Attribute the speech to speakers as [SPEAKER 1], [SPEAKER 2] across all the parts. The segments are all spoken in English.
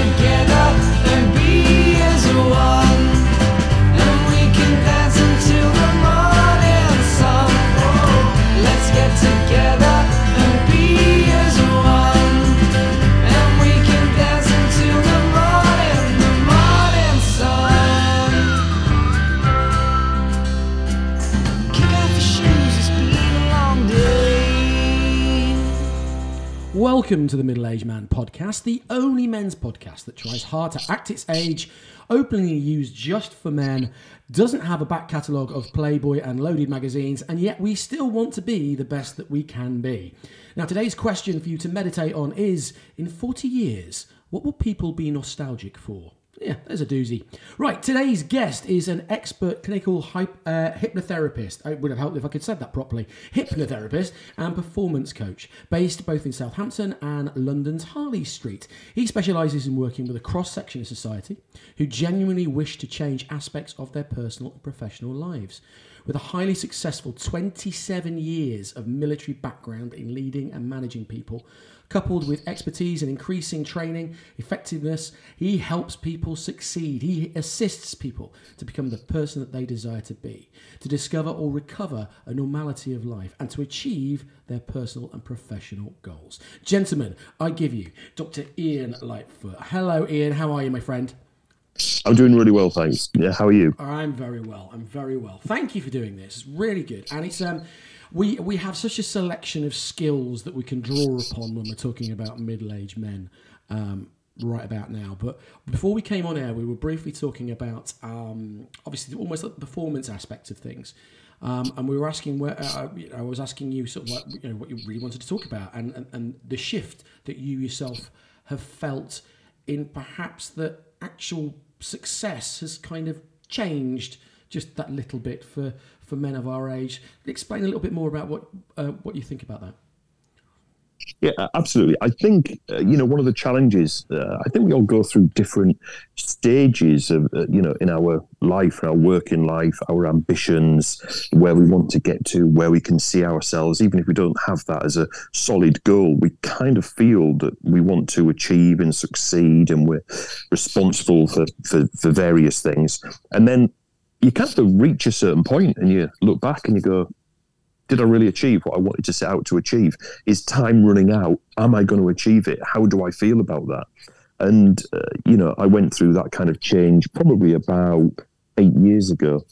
[SPEAKER 1] together
[SPEAKER 2] Welcome to the Middle Aged Man podcast, the only men's podcast that tries hard to act its age, openly used just for men, doesn't have a back catalogue of Playboy and loaded magazines, and yet we still want to be the best that we can be. Now, today's question for you to meditate on is in 40 years, what will people be nostalgic for? Yeah, there's a doozy. Right, today's guest is an expert clinical hyp- uh, hypnotherapist. It would have helped if I could said that properly. Hypnotherapist and performance coach, based both in Southampton and London's Harley Street. He specialises in working with a cross section of society who genuinely wish to change aspects of their personal and professional lives. With a highly successful 27 years of military background in leading and managing people, coupled with expertise and increasing training effectiveness, he helps people succeed. He assists people to become the person that they desire to be, to discover or recover a normality of life, and to achieve their personal and professional goals. Gentlemen, I give you Dr. Ian Lightfoot. Hello, Ian. How are you, my friend?
[SPEAKER 3] I'm doing really well, thanks. Yeah, how are you?
[SPEAKER 2] I'm very well. I'm very well. Thank you for doing this. It's really good. And it's um we we have such a selection of skills that we can draw upon when we're talking about middle-aged men um, right about now. But before we came on air, we were briefly talking about um, obviously almost the performance aspect of things. Um, and we were asking where uh, know, I was asking you sort of you know what you really wanted to talk about and, and, and the shift that you yourself have felt in perhaps the actual success has kind of changed just that little bit for, for men of our age. Explain a little bit more about what uh, what you think about that.
[SPEAKER 3] Yeah, absolutely. I think uh, you know one of the challenges. Uh, I think we all go through different stages of uh, you know in our life, our working life, our ambitions, where we want to get to, where we can see ourselves. Even if we don't have that as a solid goal, we kind of feel that we want to achieve and succeed, and we're responsible for for, for various things. And then you kind of reach a certain point, and you look back and you go, did I really achieve what I wanted to set out to achieve? Is time running out? Am I going to achieve it? How do I feel about that? And, uh, you know, I went through that kind of change probably about eight years ago.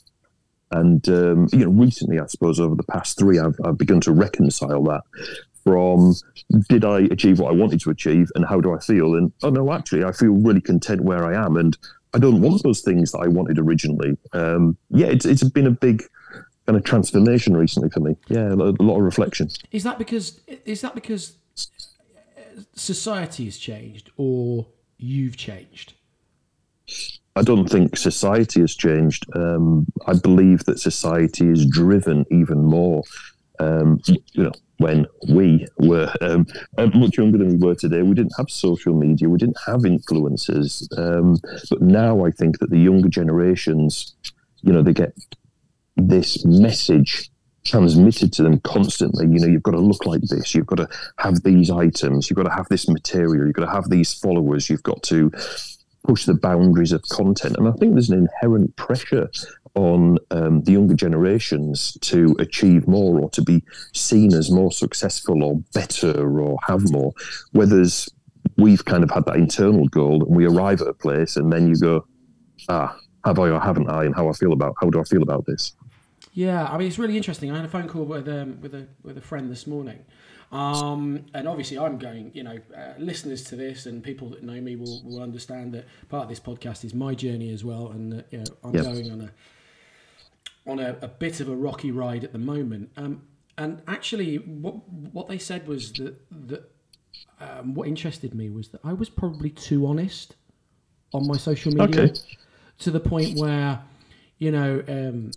[SPEAKER 3] And, um, you know, recently, I suppose over the past three, I've, I've begun to reconcile that from did I achieve what I wanted to achieve and how do I feel? And, oh, no, actually, I feel really content where I am. And I don't want those things that I wanted originally. Um, yeah, it's, it's been a big kind of transformation recently for me. Yeah, a lot of reflection.
[SPEAKER 2] Is that because is that because society has changed or you've changed?
[SPEAKER 3] I don't think society has changed. Um, I believe that society is driven even more. Um, you know, when we were um, much younger than we were today, we didn't have social media, we didn't have influencers. Um, but now I think that the younger generations, you know, they get this message transmitted to them constantly. You know, you've got to look like this, you've got to have these items, you've got to have this material, you've got to have these followers, you've got to push the boundaries of content. And I think there's an inherent pressure on um, the younger generations to achieve more or to be seen as more successful or better or have more. Whereas we've kind of had that internal goal and we arrive at a place and then you go, ah, have I or haven't I, and how I feel about how do I feel about this?
[SPEAKER 2] Yeah, I mean it's really interesting. I had a phone call with um, with a with a friend this morning, um, and obviously I'm going. You know, uh, listeners to this and people that know me will, will understand that part of this podcast is my journey as well, and uh, you know I'm going on a on a, a bit of a rocky ride at the moment. Um, and actually, what what they said was that that um, what interested me was that I was probably too honest on my social media
[SPEAKER 3] Okay.
[SPEAKER 2] to the point where, you know, um,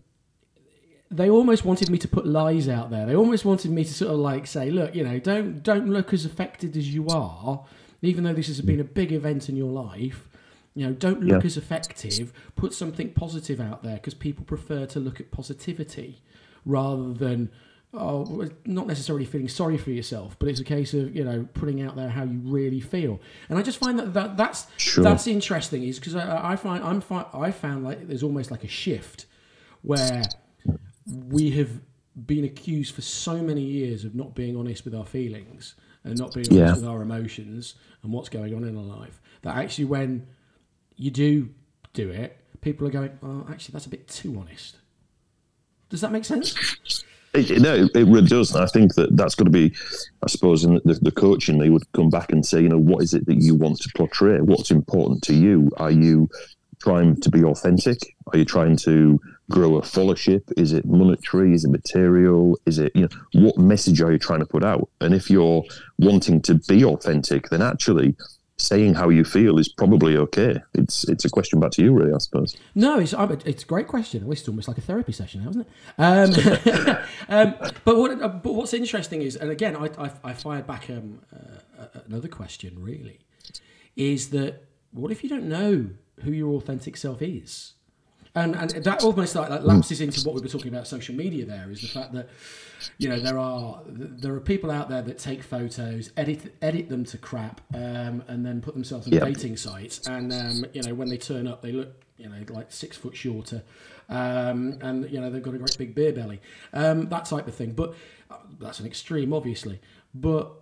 [SPEAKER 2] they almost wanted me to put lies out there. They almost wanted me to sort of like say, look, you know, don't don't look as affected as you are, even though this has been a big event in your life. You know, don't look
[SPEAKER 3] Yeah.
[SPEAKER 2] as effective. Put something positive out there because people prefer to look at positivity rather than oh, not necessarily feeling sorry for yourself, but it's a case of you know putting out there how you really feel. And I just find that, that that's
[SPEAKER 3] Sure.
[SPEAKER 2] that's interesting, is because I, I find I'm fi- I found like there's almost like a shift where we have been accused for so many years of not being honest with our feelings and not being honest
[SPEAKER 3] Yeah.
[SPEAKER 2] with our emotions and what's going on in our life. That actually, when you do do it, people are going, "Oh, actually, that's a bit too honest." Does that make sense?
[SPEAKER 3] It, no, it really does. And I think that that's got to be, I suppose, in the, the coaching, they would come back and say, you know, what is it that you want to portray? What's important to you? Are you trying to be authentic? Are you trying to grow a followership? Is it monetary? Is it material? Is it, you know, what message are you trying to put out? And if you're wanting to be authentic, then actually saying how you feel is probably okay. It's it's a question back to you, really, I suppose.
[SPEAKER 2] No, it's it's a great question. It's almost like a therapy session, now, isn't it? Um, um, but what uh, but what's interesting is, and again, I I, I fired back um, uh, another question. Really, is that what if you don't know who your authentic self is? And and that almost like, like lapses into what we were talking about social media. There is the fact that you know there are there are people out there that take photos, edit edit them to crap, um, and then put themselves on
[SPEAKER 3] Yeah.
[SPEAKER 2] dating sites. And um, you know when they turn up, they look you know like six foot shorter, um, and you know they've got a great big beer belly, um, that type of thing. But uh, that's an extreme, obviously. But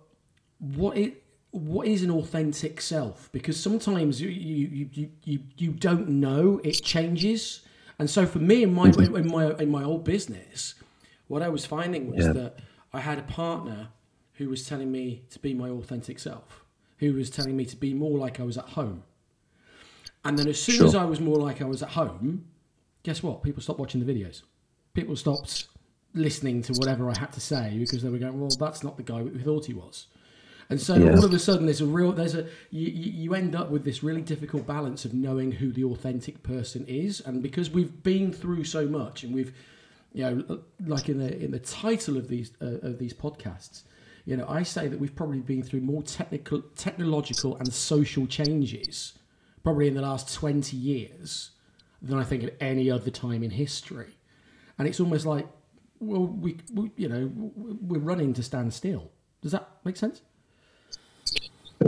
[SPEAKER 2] what it what is an authentic self? Because sometimes you you, you, you, you don't know it changes. And so for me in my mm-hmm. in my in my old business what i was finding was
[SPEAKER 3] Yeah.
[SPEAKER 2] that i had a partner who was telling me to be my authentic self who was telling me to be more like i was at home. And then as soon
[SPEAKER 3] Sure.
[SPEAKER 2] as i was more like i was at home guess what? People stopped watching the videos. People stopped listening to whatever i had to say because they were going well that's not the guy we thought he was and so
[SPEAKER 3] Yeah.
[SPEAKER 2] all of a sudden, there's a real, there's a, you, you end up with this really difficult balance of knowing who the authentic person is, and because we've been through so much, and we've, you know, like in the in the title of these uh, of these podcasts, you know, I say that we've probably been through more technical, technological, and social changes, probably in the last twenty years, than I think at any other time in history, and it's almost like, well, we, we you know, we're running to stand still. Does that make sense?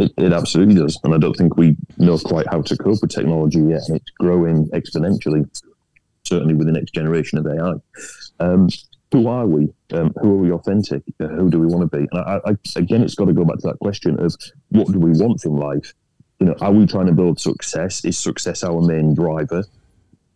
[SPEAKER 3] It, it absolutely does, and I don't think we know quite how to cope with technology yet. And it's growing exponentially, certainly with the next generation of AI. Um, who are we? Um, who are we authentic? Uh, who do we want to be? And I, I, again, it's got to go back to that question of what do we want from life? You know, are we trying to build success? Is success our main driver?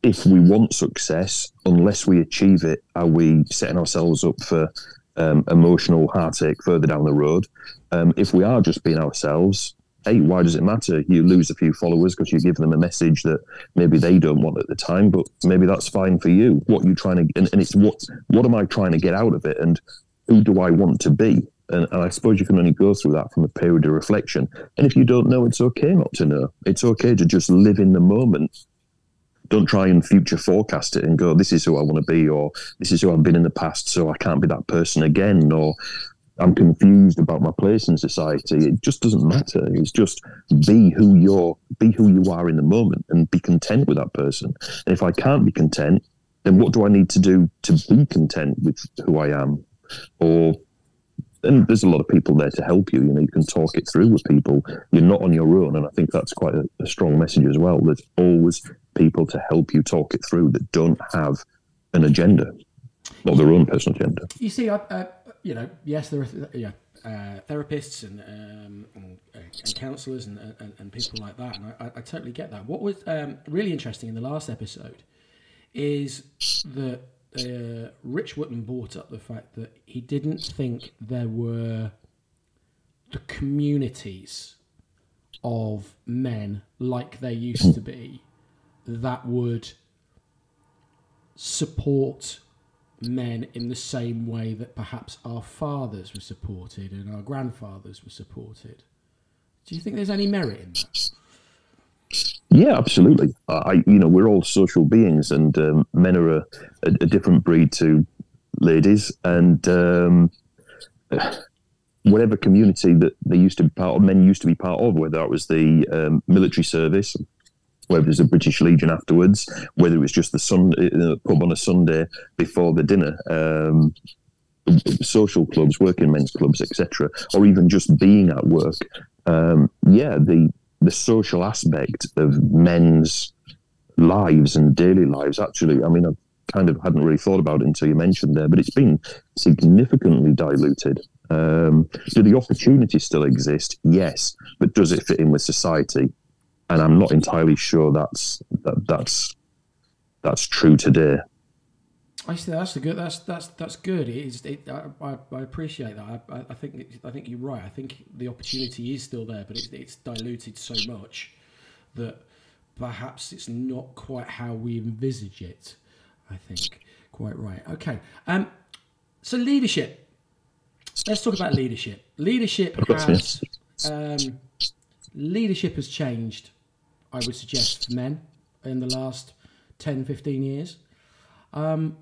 [SPEAKER 3] If we want success, unless we achieve it, are we setting ourselves up for um, emotional heartache further down the road? Um, if we are just being ourselves, hey, why does it matter? You lose a few followers because you give them a message that maybe they don't want at the time, but maybe that's fine for you. What you trying to, and, and it's what what am I trying to get out of it, and who do I want to be? And, and I suppose you can only go through that from a period of reflection. And if you don't know, it's okay not to know. It's okay to just live in the moment. Don't try and future forecast it and go, this is who I want to be, or this is who I've been in the past, so I can't be that person again, or I'm confused about my place in society. It just doesn't matter. It's just be who you're, be who you are in the moment, and be content with that person. And if I can't be content, then what do I need to do to be content with who I am? Or and there's a lot of people there to help you. You know, you can talk it through with people. You're not on your own, and I think that's quite a, a strong message as well. There's always people to help you talk it through that don't have an agenda or their own personal agenda.
[SPEAKER 2] You see, I, you know, yes, there are th- yeah, uh, therapists and, um, and, and counsellors and, and, and people like that, and I, I, I totally get that. What was um, really interesting in the last episode is that uh, Rich Whitman brought up the fact that he didn't think there were the communities of men like there used to be that would support men in the same way that perhaps our fathers were supported and our grandfathers were supported. Do you think there's any merit in that?
[SPEAKER 3] Yeah, absolutely. I, you know, we're all social beings, and um, men are a, a, a different breed to ladies, and um, whatever community that they used to be part of, men used to be part of, whether it was the um, military service, whether it was the British Legion afterwards, whether it was just the sun uh, pub on a Sunday before the dinner. Um, social clubs, working men's clubs, etc., or even just being at work, um, yeah, the the social aspect of men's lives and daily lives. Actually, I mean, I kind of hadn't really thought about it until you mentioned there, but it's been significantly diluted. Um, do the opportunities still exist? Yes, but does it fit in with society? And I'm not entirely sure that's that, that's that's true today.
[SPEAKER 2] I see. That's the good. That's that's that's good. It is. It, I, I, appreciate that. I, I think I think you're right. I think the opportunity is still there, but it's, it's diluted so much that perhaps it's not quite how we envisage it. I think quite right. Okay. Um. So leadership. Let's talk about leadership. Leadership has um, leadership has changed. I would suggest for men in the last 10, 15 years. Um,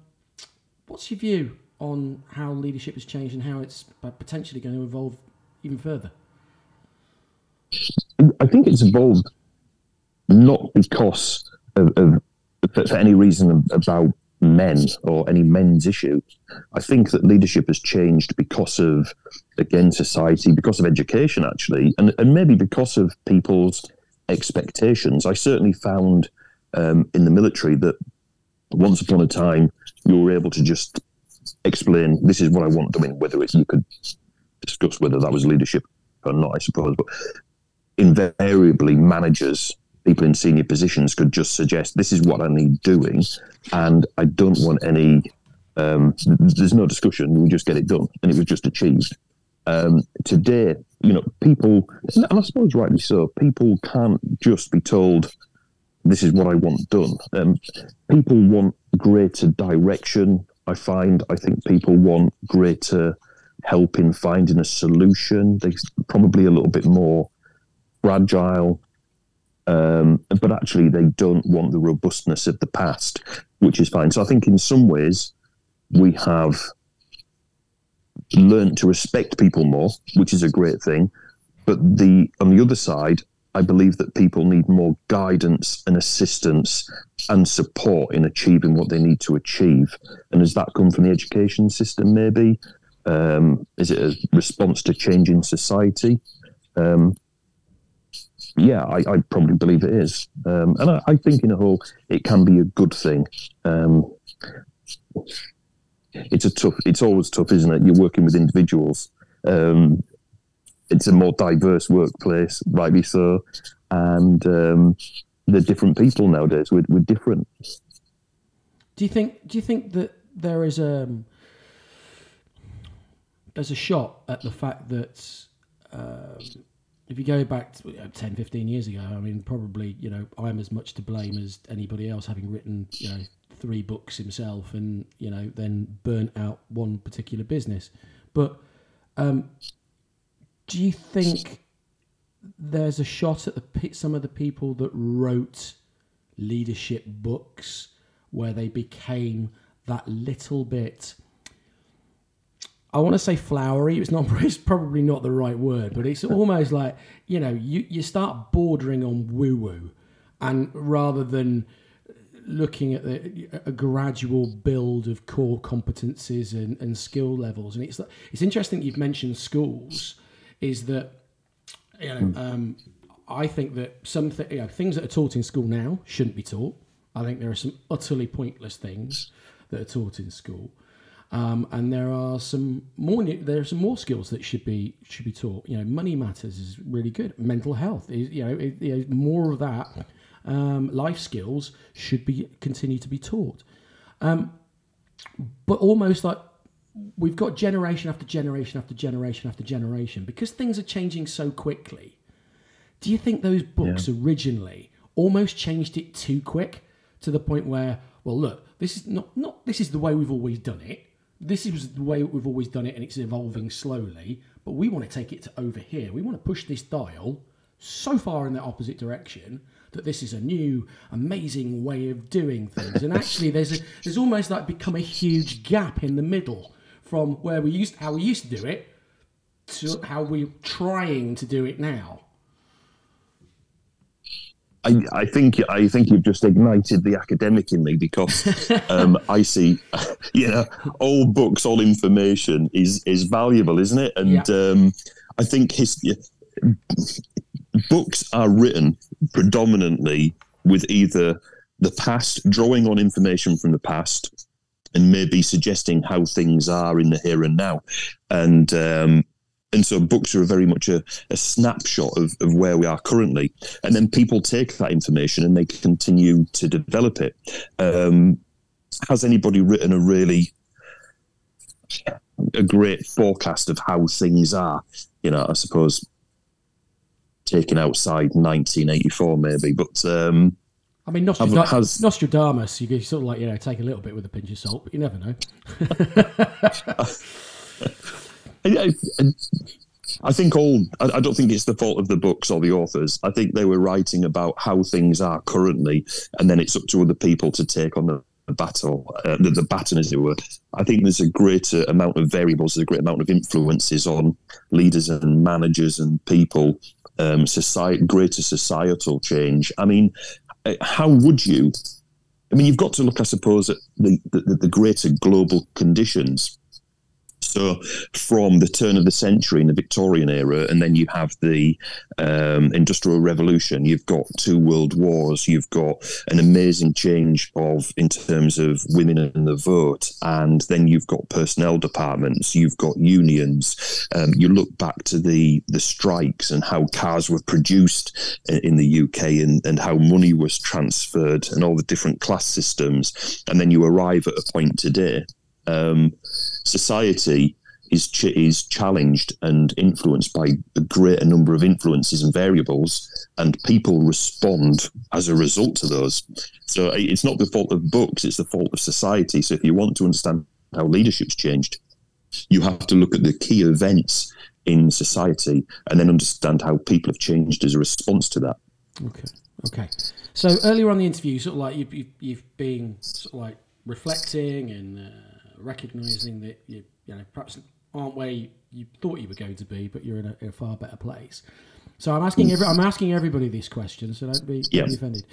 [SPEAKER 2] what's your view on how leadership has changed and how it's potentially going to evolve even further?
[SPEAKER 3] I think it's evolved not because of, of for, any reason about men or any men's issue. I think that leadership has changed because of again society, because of education actually, and, and maybe because of people's expectations. I certainly found um, in the military that once upon a time you were able to just explain this is what I want. I mean, whether it's you could discuss whether that was leadership or not, I suppose, but invariably managers, people in senior positions could just suggest this is what I need doing, and I don't want any. Um, there's no discussion. We just get it done, and it was just achieved. Um, today, you know, people, and I suppose rightly so, people can't just be told this is what I want done. Um, people want greater direction. I find. I think people want greater help in finding a solution. They're probably a little bit more fragile, um, but actually they don't want the robustness of the past, which is fine. So I think in some ways we have learned to respect people more, which is a great thing. But the on the other side, I believe that people need more guidance and assistance and support in achieving what they need to achieve. And has that come from the education system? Maybe um, is it a response to changing society? Um, yeah, I, I, probably believe it is, um, and I, I, think in a whole it can be a good thing. Um, it's a tough. It's always tough, isn't it? You're working with individuals. Um, it's a more diverse workplace, rightly so, and um, they're different people nowadays. We're, we're different.
[SPEAKER 2] Do you think? Do you think that there is a um, there's a shot at the fact that um, if you go back to, you know, 10, 15 years ago, I mean, probably you know I'm as much to blame as anybody else, having written you know three books himself, and you know then burnt out one particular business. But um, do you think there's a shot at the some of the people that wrote leadership books where they became that little bit I want to say flowery. It's not. It's probably not the right word, but it's almost like you know you you start bordering on woo woo, and rather than looking at the, a gradual build of core competencies and, and skill levels, and it's it's interesting you've mentioned schools. Is that you know um, I think that some th- you know, things that are taught in school now shouldn't be taught. I think there are some utterly pointless things that are taught in school. Um, and there are some more there are some more skills that should be should be taught. You know, money matters is really good. Mental health is you know, it, you know more of that. Um, life skills should be continue to be taught. Um, but almost like we've got generation after generation after generation after generation because things are changing so quickly. Do you think those books yeah. originally almost changed it too quick to the point where, well, look, this is not not this is the way we've always done it this is the way we've always done it and it's evolving slowly, but we want to take it to over here. We want to push this dial so far in the opposite direction that this is a new, amazing way of doing things. And actually, there's a, there's almost like become a huge gap in the middle from where we used how we used to do it to how we're trying to do it now.
[SPEAKER 3] I, I think I think you've just ignited the academic in me because um, I see, you know, all books, all information is is valuable, isn't it? And um, I think his books are written predominantly with either the past, drawing on information from the past, and maybe suggesting how things are in the here and now, and um, and so books are very much a, a snapshot of, of where we are currently, and then people take that information and they continue to develop it. Um, has anybody written a really a great forecast of how things are? You know, I suppose taken outside 1984 maybe, but um,
[SPEAKER 2] I mean, Nostradamus,
[SPEAKER 3] has-
[SPEAKER 2] Nostradamus, you sort of like, you know, take a little bit with a pinch of salt, but you never know.
[SPEAKER 3] I, I, I think all. I, I don't think it's the fault of the books or the authors. I think they were writing about how things are currently, and then it's up to other people to take on the battle, uh, the, the baton, as it were. I think there's a greater amount of variables, there's a great amount of influences on leaders and managers and people. Um, society, greater societal change. I mean, Uh, how would you? I mean, you've got to look, I suppose, at the, the, the greater global conditions. So, from the turn of the century in the Victorian era, and then you have the um, Industrial Revolution, you've got two world wars, you've got an amazing change of in terms of women and the vote, and then you've got personnel departments, you've got unions. Um, you look back to the the strikes and how cars were produced in, the UK, and, and how money was transferred, and all the different class systems, and then you arrive at a point today. Um, society is ch- is challenged and influenced by a greater number of influences and variables, and people respond as a result to those. So it's not the fault of books; it's the fault of society. So if you want to understand how leadership's changed, you have to look at the key events in society and then understand how people have changed as a response to that.
[SPEAKER 2] Okay. Okay. So earlier on the interview, sort of like you've, you've, you've been sort of like reflecting and uh, recognizing that you, you know, perhaps aren't where you, you thought you were going to be, but you're in a, in a far better place. So I'm asking every, I'm asking everybody this question, so don't be, don't be offended.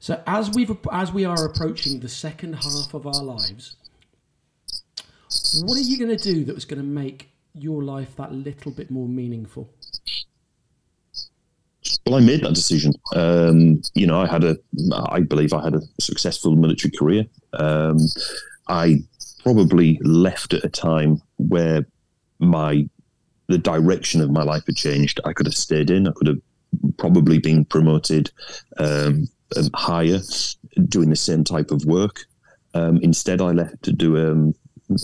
[SPEAKER 2] So as we've as we are approaching the second half of our lives, what are you going to do that was going to make your life that little bit more meaningful?
[SPEAKER 3] Well, I made that decision. Um, you know, I had a, I believe I had a successful military career. Um, I probably left at a time where my, the direction of my life had changed. I could have stayed in. I could have probably been promoted um, um, higher, doing the same type of work. Um, instead, I left to do um,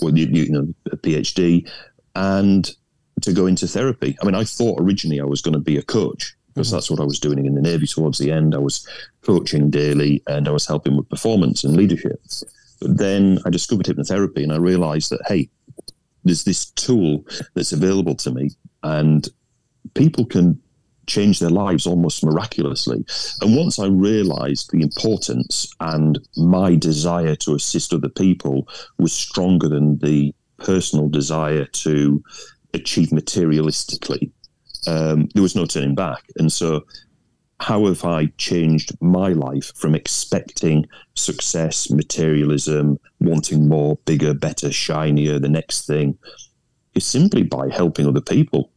[SPEAKER 3] well, you, you know, a PhD and to go into therapy. I mean, I thought originally I was going to be a coach because that's what I was doing in the Navy towards the end. I was coaching daily and I was helping with performance and leadership. Then I discovered hypnotherapy and I realized that, hey, there's this tool that's available to me and people can change their lives almost miraculously. And once I realized the importance and my desire to assist other people was stronger than the personal desire to achieve materialistically, um, there was no turning back. And so, how have I changed my life from expecting success, materialism, wanting more, bigger, better, shinier, the next thing? Is simply by helping other people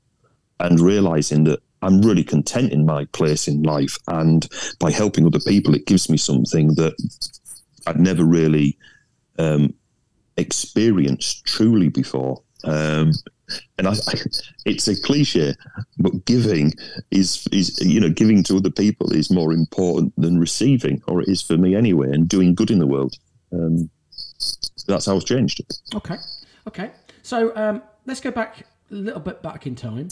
[SPEAKER 3] and realizing that I'm really content in my place in life. And by helping other people, it gives me something that I'd never really um, experienced truly before. Um, and I, I, it's a cliche, but giving is is you know giving to other people is more important than receiving, or it is for me anyway. And doing good in the world, um, that's how it's changed.
[SPEAKER 2] Okay, okay. So um, let's go back a little bit back in time.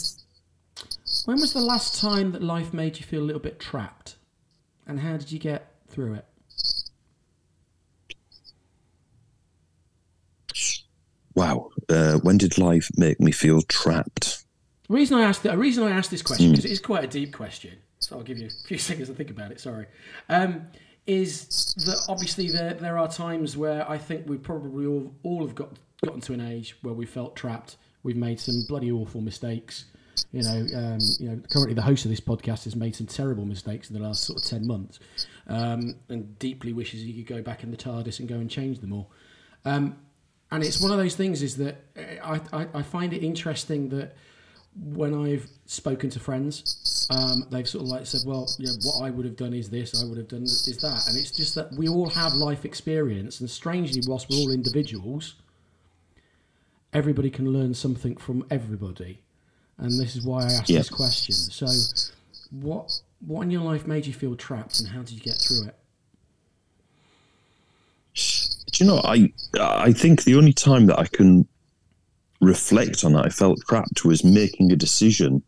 [SPEAKER 2] When was the last time that life made you feel a little bit trapped, and how did you get through it?
[SPEAKER 3] Wow, uh, when did life make me feel trapped?
[SPEAKER 2] The reason I asked the reason I asked this question because it is quite a deep question, so I'll give you a few seconds to think about it. Sorry, um, is that obviously there there are times where I think we probably all all have got gotten to an age where we felt trapped. We've made some bloody awful mistakes. You know, um, you know. Currently, the host of this podcast has made some terrible mistakes in the last sort of ten months, um, and deeply wishes he could go back in the TARDIS and go and change them all. Um, and it's one of those things is that I, I, I find it interesting that when I've spoken to friends, um, they've sort of like said, well, know, what I would have done is this, I would have done is that. And it's just that we all have life experience. And strangely, whilst we're all individuals, everybody can learn something from everybody. And this is why I asked
[SPEAKER 3] Yeah.
[SPEAKER 2] this question. So, what what in your life made you feel trapped and how did you get through it?
[SPEAKER 3] Do you know? I I think the only time that I can reflect on that I felt trapped was making a decision,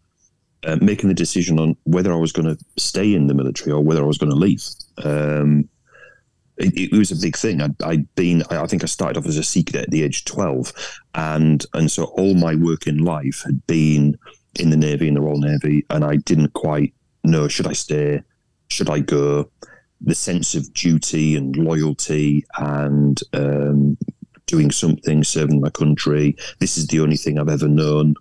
[SPEAKER 3] uh, making the decision on whether I was going to stay in the military or whether I was going to leave. Um, it, it was a big thing. I'd, I'd been, I I think I started off as a sea at the age of 12. And, and so all my work in life had been in the Navy, in the Royal Navy. And I didn't quite know, should I stay? Should I go? The sense of duty and loyalty and um, doing something, serving my country. This is the only thing I've ever known.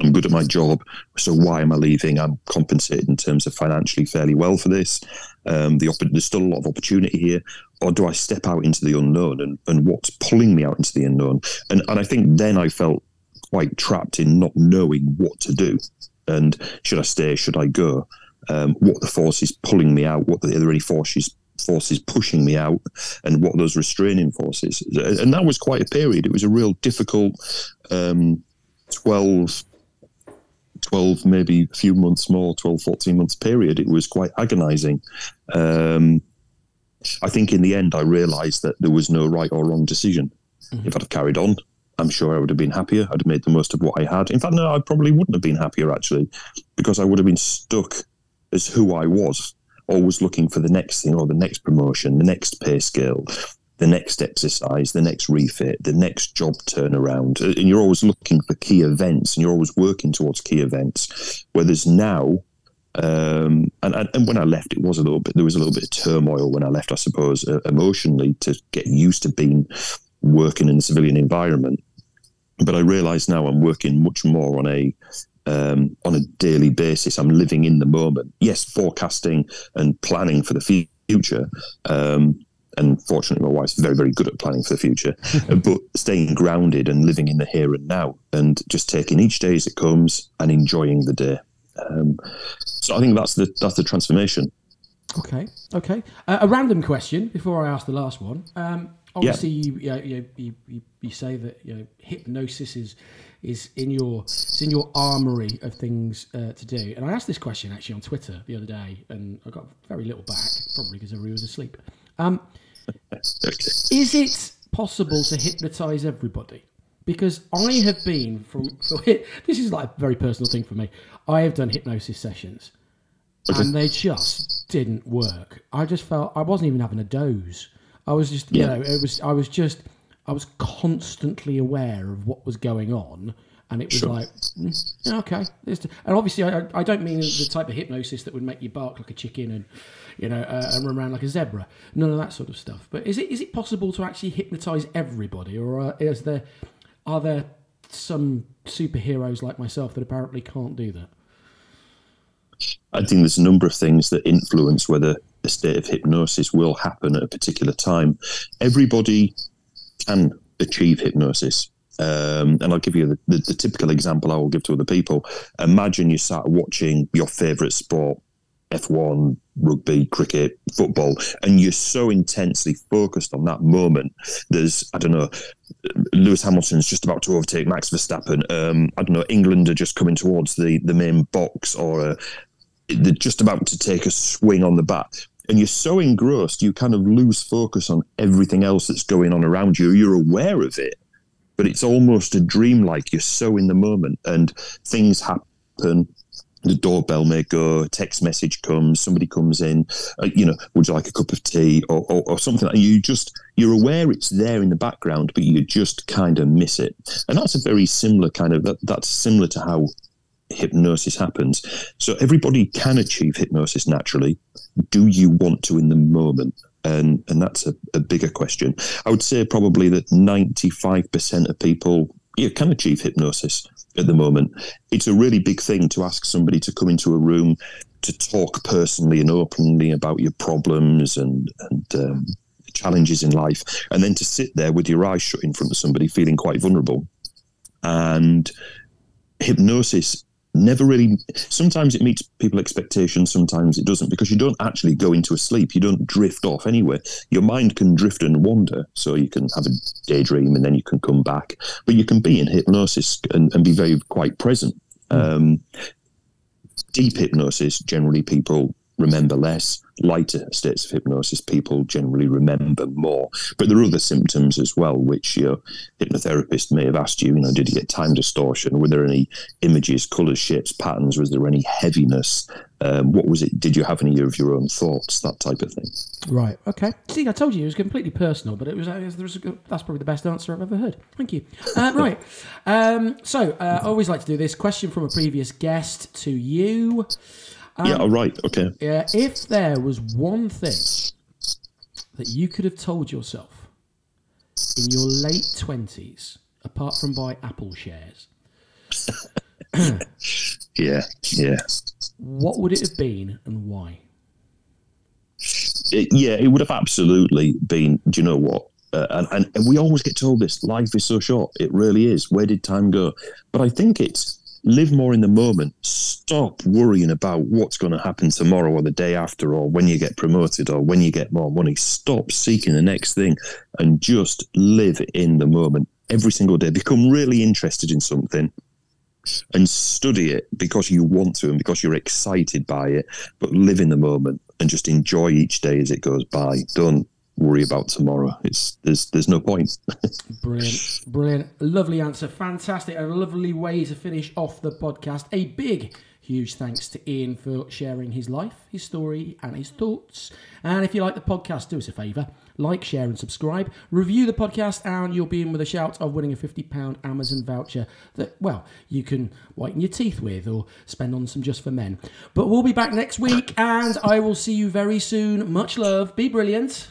[SPEAKER 3] I'm good at my job, so why am I leaving? I'm compensated in terms of financially fairly well for this. Um, the opp- there's still a lot of opportunity here, or do I step out into the unknown? And, and what's pulling me out into the unknown? And and I think then I felt quite trapped in not knowing what to do. And should I stay? Should I go? Um, what the forces pulling me out? What the, are there any forces forces pushing me out? And what are those restraining forces? And that was quite a period. It was a real difficult um, 12 12 maybe a few months more 12 14 months period it was quite agonizing um, i think in the end i realized that there was no right or wrong decision if i'd have carried on i'm sure i would have been happier i'd have made the most of what i had in fact no i probably wouldn't have been happier actually because i would have been stuck as who i was always looking for the next thing or the next promotion the next pay scale the next exercise, the next refit, the next job turnaround. Uh, And you're always looking for key events and you're always working towards key events. Whereas now, um, and, and, when I left, it was a little bit, there was a little bit of turmoil when I left, I suppose, uh, emotionally to get used to being working in a civilian environment. But I realise now I'm working much more on a um, on a daily basis. I'm living in the moment. Yes, forecasting and planning for the future. Um, and fortunately, my wife's very, very good at planning for the future. but staying grounded and living in the here and now, and just taking each day as it comes and enjoying the day. Um, so I think that's the that's the transformation.
[SPEAKER 2] Okay, okay. Uh, a random question before I ask the last one. Um, obviously, you, you, you, you, you, you say that you know, hypnosis is is in your it's in your armory of things uh, to do. And I asked this question actually on Twitter the other day, and I got very little back, probably because everybody was asleep. Um, is it possible to hypnotize everybody? Because I have been from, this is like a very personal thing for me. I have done hypnosis sessions, and they just didn't work. I just felt I wasn't even having a doze. I was just, you know, it was. I was just, I was constantly aware of what was going on, and it was
[SPEAKER 3] Sure.
[SPEAKER 2] like, mm, yeah, okay. And obviously, I, I don't mean the type of hypnosis that would make you bark like a chicken and, you know, uh, and run around like a zebra. None of that sort of stuff. But is it is it possible to actually hypnotize everybody, or uh, is there are there some superheroes like myself that apparently can't do that?
[SPEAKER 3] I think there's a number of things that influence whether a state of hypnosis will happen at a particular time. Everybody can achieve hypnosis. Um, and I'll give you the, the, the typical example I will give to other people. Imagine you sat watching your favourite sport, F1, rugby, cricket, football, and you're so intensely focused on that moment. There's, I don't know, Lewis Hamilton's just about to overtake Max Verstappen. Um, I don't know, England are just coming towards the, the main box, or uh, they're just about to take a swing on the bat. And you're so engrossed, you kind of lose focus on everything else that's going on around you. You're aware of it, but it's almost a dream like you're so in the moment and things happen. The doorbell may go, text message comes, somebody comes in, uh, you know, would you like a cup of tea or, or, or something? And you just, you're aware it's there in the background, but you just kind of miss it. And that's a very similar kind of, that, that's similar to how hypnosis happens. So everybody can achieve hypnosis naturally. Do you want to in the moment? And and that's a, a bigger question. I would say probably that ninety five percent of people you can achieve hypnosis at the moment. It's a really big thing to ask somebody to come into a room to talk personally and openly about your problems and and um, challenges in life, and then to sit there with your eyes shut in front of somebody, feeling quite vulnerable. And hypnosis never really sometimes it meets people expectations sometimes it doesn't because you don't actually go into a sleep. You don't drift off anywhere. Your mind can drift and wander. So you can have a daydream and then you can come back. But you can be in hypnosis and, and be very quite present. Um, deep hypnosis generally people remember less lighter states of hypnosis people generally remember more but there are other symptoms as well which your hypnotherapist may have asked you you know did you get time distortion were there any images colors shapes patterns was there any heaviness um, what was it did you have any of your own thoughts that type of thing
[SPEAKER 2] Right. Okay. See, I told you it was completely personal, but it was, it was that's probably the best answer I've ever heard. Thank you. Uh, right. Um, so uh, I always like to do this question from a previous guest to you.
[SPEAKER 3] Yeah all right okay
[SPEAKER 2] Yeah, if there was one thing that you could have told yourself in your late twenties, apart from buy Apple shares,
[SPEAKER 3] yeah yeah
[SPEAKER 2] what would it have been and why?
[SPEAKER 3] it, yeah, it would have absolutely been. Do you know what? Uh, and, and and we always get told this: life is so short. It really is. Where did time go? But I think it's live more in the moment. Stop worrying about what's going to happen tomorrow or the day after, or when you get promoted or when you get more money. Stop seeking the next thing and just live in the moment every single day. Become really interested in something and study it because you want to and because you're excited by it, but live in the moment and just enjoy each day as it goes by. Don't worry about tomorrow. It's there's there's no point.
[SPEAKER 2] Brilliant, brilliant, lovely answer, fantastic, a lovely way to finish off the podcast. A big, huge thanks to Ian for sharing his life, his story, and his thoughts. And if you like the podcast, do us a favour, like, share, and subscribe. Review the podcast, and you'll be in with a shout of winning a fifty pound Amazon voucher that well you can whiten your teeth with or spend on some just for men. But we'll be back next week, and I will see you very soon. Much love. Be brilliant.